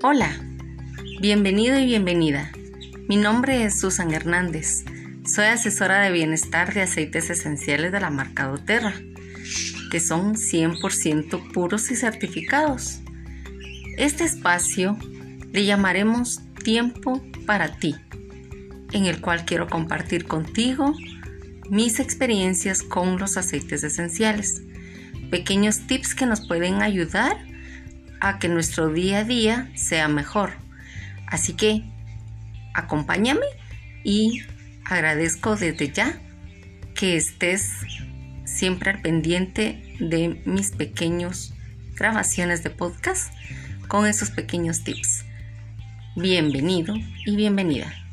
Hola, bienvenido y bienvenida. Mi nombre es Susan Hernández. Soy asesora de bienestar de aceites esenciales de la marca doTERRA, que son 100% puros y certificados. Este espacio le llamaremos Tiempo para ti, en el cual quiero compartir contigo mis experiencias con los aceites esenciales, pequeños tips que nos pueden ayudar a que nuestro día a día sea mejor. Así que acompáñame y agradezco desde ya que estés siempre al pendiente de mis pequeños grabaciones de podcast con esos pequeños tips. Bienvenido y bienvenida.